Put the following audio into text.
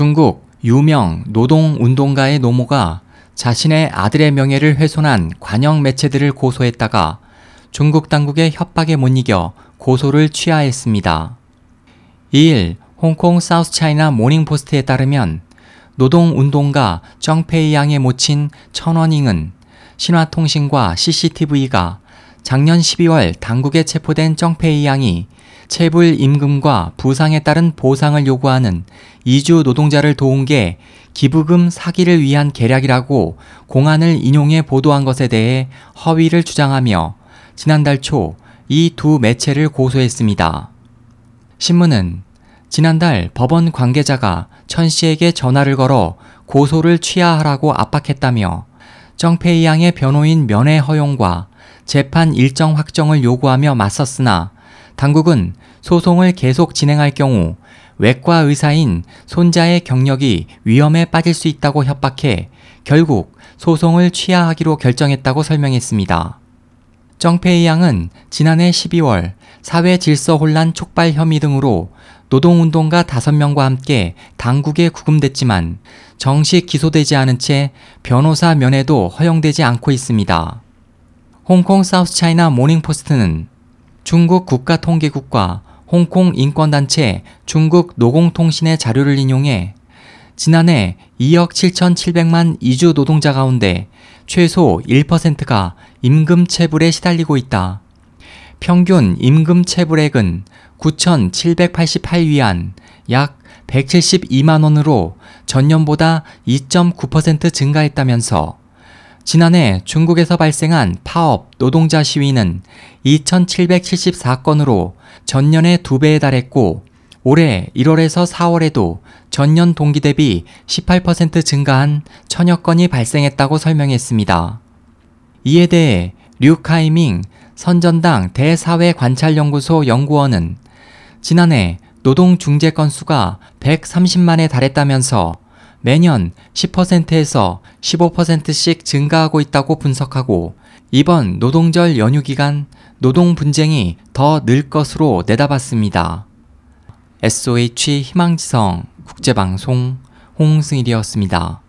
중국 유명 노동운동가의 노모가 자신의 아들의 명예를 훼손한 관영 매체들을 고소했다가 중국 당국의 협박에 못 이겨 고소를 취하했습니다. 2일 홍콩 사우스차이나 모닝포스트에 따르면 노동운동가 정페이 양의 모친 천원잉은 신화통신과 CCTV가 작년 12월 당국에 체포된 정페이 양이 체불 임금과 부상에 따른 보상을 요구하는 이주 노동자를 도운 게 기부금 사기를 위한 계략이라고 공안을 인용해 보도한 것에 대해 허위를 주장하며 지난달 초 이 두 매체를 고소했습니다. 신문은 지난달 법원 관계자가 천 씨에게 전화를 걸어 고소를 취하하라고 압박했다며 정페이 양의 변호인 면회 허용과 재판 일정 확정을 요구하며 맞섰으나 당국은 소송을 계속 진행할 경우 외과 의사인 손자의 경력이 위험에 빠질 수 있다고 협박해 결국 소송을 취하하기로 결정했다고 설명했습니다. 정페이 양은 지난해 12월 사회 질서 혼란 촉발 혐의 등으로 노동운동가 5명과 함께 당국에 구금됐지만 정식 기소되지 않은 채 변호사 면회도 허용되지 않고 있습니다. 홍콩 사우스 차이나 모닝포스트는 중국 국가통계국과 홍콩 인권단체 중국 노공통신의 자료를 인용해 지난해 2억 7,700만 이주 노동자 가운데 최소 1%가 임금 체불에 시달리고 있다. 평균 임금 체불액은 9,788위안, 약 172만 원으로 전년보다 2.9% 증가했다면서 지난해 중국에서 발생한 파업 노동자 시위는 2,774건으로 전년의 두 배에 달했고 올해 1월에서 4월에도 전년 동기 대비 18% 증가한 천여 건이 발생했다고 설명했습니다. 이에 대해 류카이밍 선전당 대사회관찰연구소 연구원은 지난해 노동 중재 건수가 130만에 달했다면서 매년 10%에서 15%씩 증가하고 있다고 분석하고 이번 노동절 연휴 기간 노동 분쟁이 더 늘 것으로 내다봤습니다. SOH 희망지성 국제방송 홍승일이었습니다.